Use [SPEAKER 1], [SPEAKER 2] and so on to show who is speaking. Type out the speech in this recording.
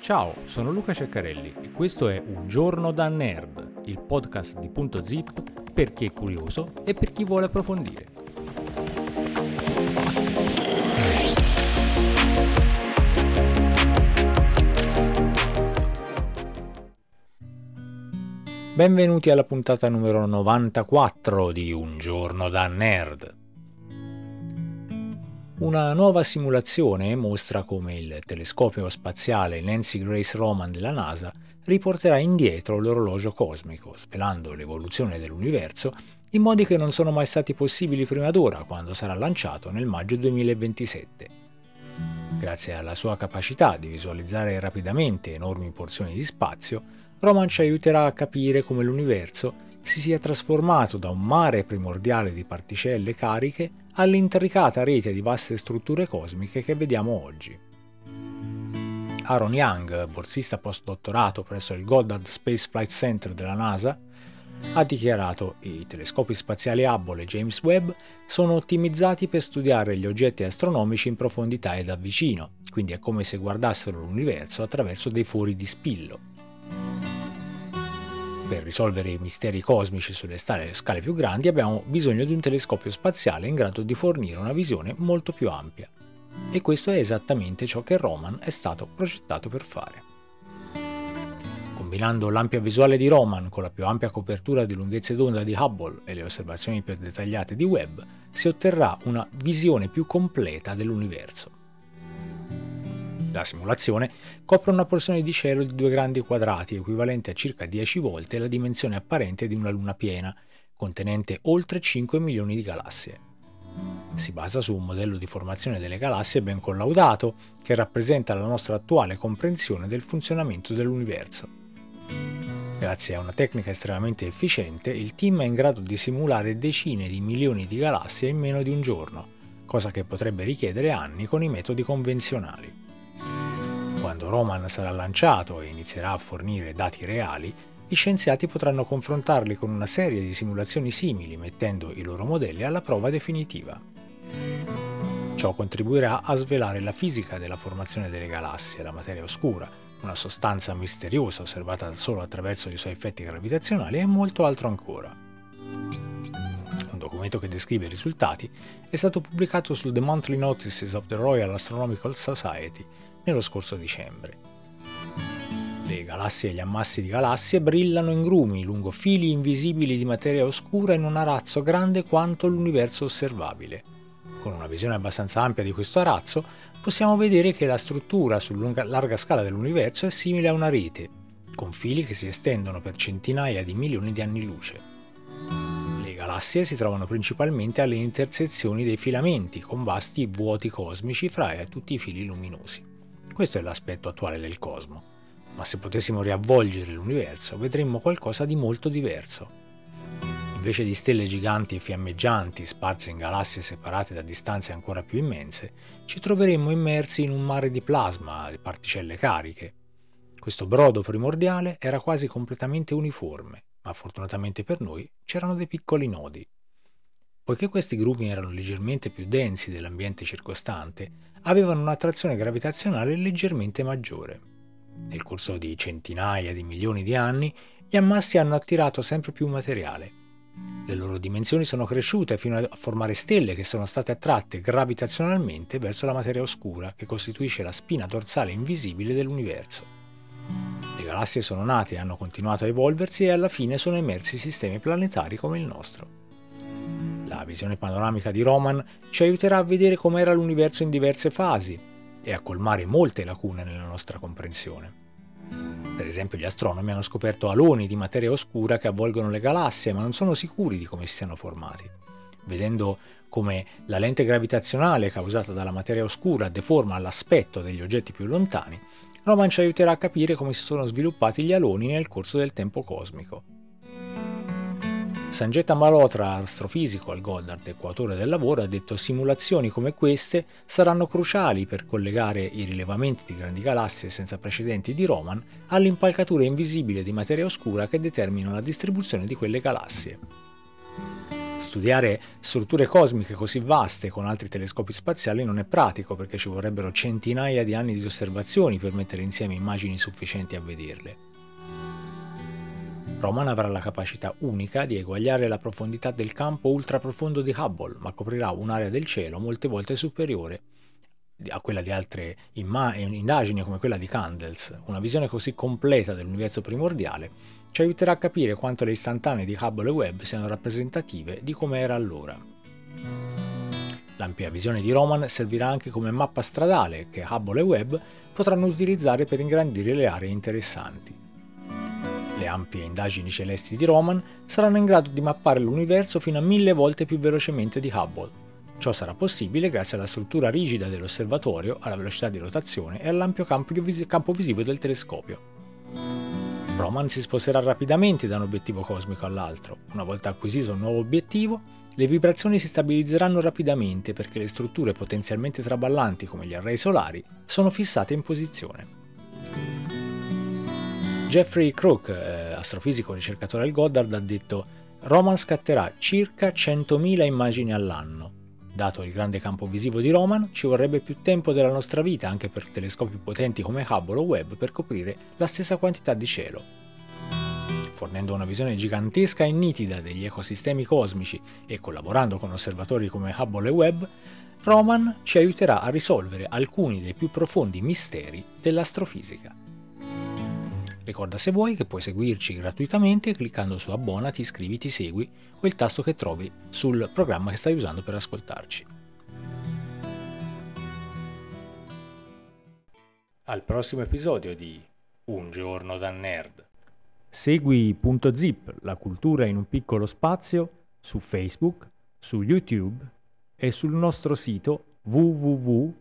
[SPEAKER 1] Ciao, sono Luca Ceccarelli e questo è Un giorno da nerd, il podcast di Punto Zip per chi è curioso e per chi vuole approfondire. Benvenuti alla puntata numero 94 di Un giorno da nerd. Una nuova simulazione mostra come il telescopio spaziale Nancy Grace Roman della NASA riporterà indietro l'orologio cosmico, svelando l'evoluzione dell'universo in modi che non sono mai stati possibili prima d'ora quando sarà lanciato nel maggio 2027. Grazie alla sua capacità di visualizzare rapidamente enormi porzioni di spazio, Roman ci aiuterà a capire come l'universo si sia trasformato da un mare primordiale di particelle cariche all'intricata rete di vaste strutture cosmiche che vediamo oggi. Aaron Young, borsista postdottorato presso il Goddard Space Flight Center della NASA, ha dichiarato che i telescopi spaziali Hubble e James Webb sono ottimizzati per studiare gli oggetti astronomici in profondità e da vicino, quindi è come se guardassero l'universo attraverso dei fori di spillo. Per risolvere i misteri cosmici sulle scale più grandi abbiamo bisogno di un telescopio spaziale in grado di fornire una visione molto più ampia. E questo è esattamente ciò che Roman è stato progettato per fare. Combinando l'ampia visuale di Roman con la più ampia copertura di lunghezze d'onda di Hubble e le osservazioni più dettagliate di Webb, si otterrà una visione più completa dell'universo. La simulazione copre una porzione di cielo di due grandi quadrati, equivalente a circa 10 volte la dimensione apparente di una luna piena, contenente oltre 5 milioni di galassie. Si basa su un modello di formazione delle galassie ben collaudato, che rappresenta la nostra attuale comprensione del funzionamento dell'universo. Grazie a una tecnica estremamente efficiente, il team è in grado di simulare decine di milioni di galassie in meno di un giorno, cosa che potrebbe richiedere anni con i metodi convenzionali. Quando Roman sarà lanciato e inizierà a fornire dati reali, gli scienziati potranno confrontarli con una serie di simulazioni simili mettendo i loro modelli alla prova definitiva. Ciò contribuirà a svelare la fisica della formazione delle galassie, la materia oscura, una sostanza misteriosa osservata solo attraverso i suoi effetti gravitazionali e molto altro ancora. Un documento che descrive i risultati è stato pubblicato sul The Monthly Notices of the Royal Astronomical Society nello scorso dicembre. Le galassie e gli ammassi di galassie brillano in grumi lungo fili invisibili di materia oscura in un arazzo grande quanto l'universo osservabile. Con una visione abbastanza ampia di questo arazzo possiamo vedere che la struttura su larga scala dell'universo è simile a una rete, con fili che si estendono per centinaia di milioni di anni luce. Le galassie si trovano principalmente alle intersezioni dei filamenti, con vasti vuoti cosmici fra tutti i fili luminosi. Questo è l'aspetto attuale del cosmo, ma se potessimo riavvolgere l'universo vedremmo qualcosa di molto diverso. Invece di stelle giganti e fiammeggianti sparse in galassie separate da distanze ancora più immense, ci troveremmo immersi in un mare di plasma e particelle cariche. Questo brodo primordiale era quasi completamente uniforme, ma fortunatamente per noi c'erano dei piccoli nodi. Poiché questi gruppi erano leggermente più densi dell'ambiente circostante, avevano un'attrazione gravitazionale leggermente maggiore. Nel corso di centinaia di milioni di anni, gli ammassi hanno attirato sempre più materiale. Le loro dimensioni sono cresciute fino a formare stelle che sono state attratte gravitazionalmente verso la materia oscura che costituisce la spina dorsale invisibile dell'universo. Le galassie sono nate hanno continuato a evolversi e alla fine sono emersi sistemi planetari come il nostro. La visione panoramica di Roman ci aiuterà a vedere com'era l'universo in diverse fasi e a colmare molte lacune nella nostra comprensione. Per esempio gli astronomi hanno scoperto aloni di materia oscura che avvolgono le galassie, ma non sono sicuri di come si siano formati. Vedendo come la lente gravitazionale causata dalla materia oscura deforma l'aspetto degli oggetti più lontani, Roman ci aiuterà a capire come si sono sviluppati gli aloni nel corso del tempo cosmico. Sanjeta Malhotra, astrofisico al Goddard e coautore del lavoro, ha detto simulazioni come queste saranno cruciali per collegare i rilevamenti di grandi galassie senza precedenti di Roman all'impalcatura invisibile di materia oscura che determina la distribuzione di quelle galassie. Studiare strutture cosmiche così vaste con altri telescopi spaziali non è pratico perché ci vorrebbero centinaia di anni di osservazioni per mettere insieme immagini sufficienti a vederle. Roman avrà la capacità unica di eguagliare la profondità del campo ultraprofondo di Hubble, ma coprirà un'area del cielo molte volte superiore a quella di altre imma- indagini come quella di Candles. Una visione così completa dell'universo primordiale ci aiuterà a capire quanto le istantanee di Hubble e Webb siano rappresentative di come era allora. L'ampia visione di Roman servirà anche come mappa stradale che Hubble e Webb potranno utilizzare per ingrandire le aree interessanti. Le ampie indagini celesti di Roman saranno in grado di mappare l'universo fino a mille volte più velocemente di Hubble. Ciò sarà possibile grazie alla struttura rigida dell'osservatorio, alla velocità di rotazione e all'ampio campo, vis- campo visivo del telescopio. Roman si sposterà rapidamente da un obiettivo cosmico all'altro. Una volta acquisito un nuovo obiettivo, le vibrazioni si stabilizzeranno rapidamente perché le strutture potenzialmente traballanti come gli array solari sono fissate in posizione. Jeffrey Crook, eh, astrofisico ricercatore al Goddard, ha detto Roman scatterà circa 100.000 immagini all'anno. Dato il grande campo visivo di Roman, ci vorrebbe più tempo della nostra vita anche per telescopi potenti come Hubble o Webb per coprire la stessa quantità di cielo. Fornendo una visione gigantesca e nitida degli ecosistemi cosmici e collaborando con osservatori come Hubble e Webb, Roman ci aiuterà a risolvere alcuni dei più profondi misteri dell'astrofisica. Ricorda se vuoi che puoi seguirci gratuitamente cliccando su abbonati, iscriviti, segui o il tasto che trovi sul programma che stai usando per ascoltarci. Al prossimo episodio di Un giorno da nerd. Segui Punto Zip, la cultura in un piccolo spazio, su Facebook, su YouTube e sul nostro sito www.zip.net.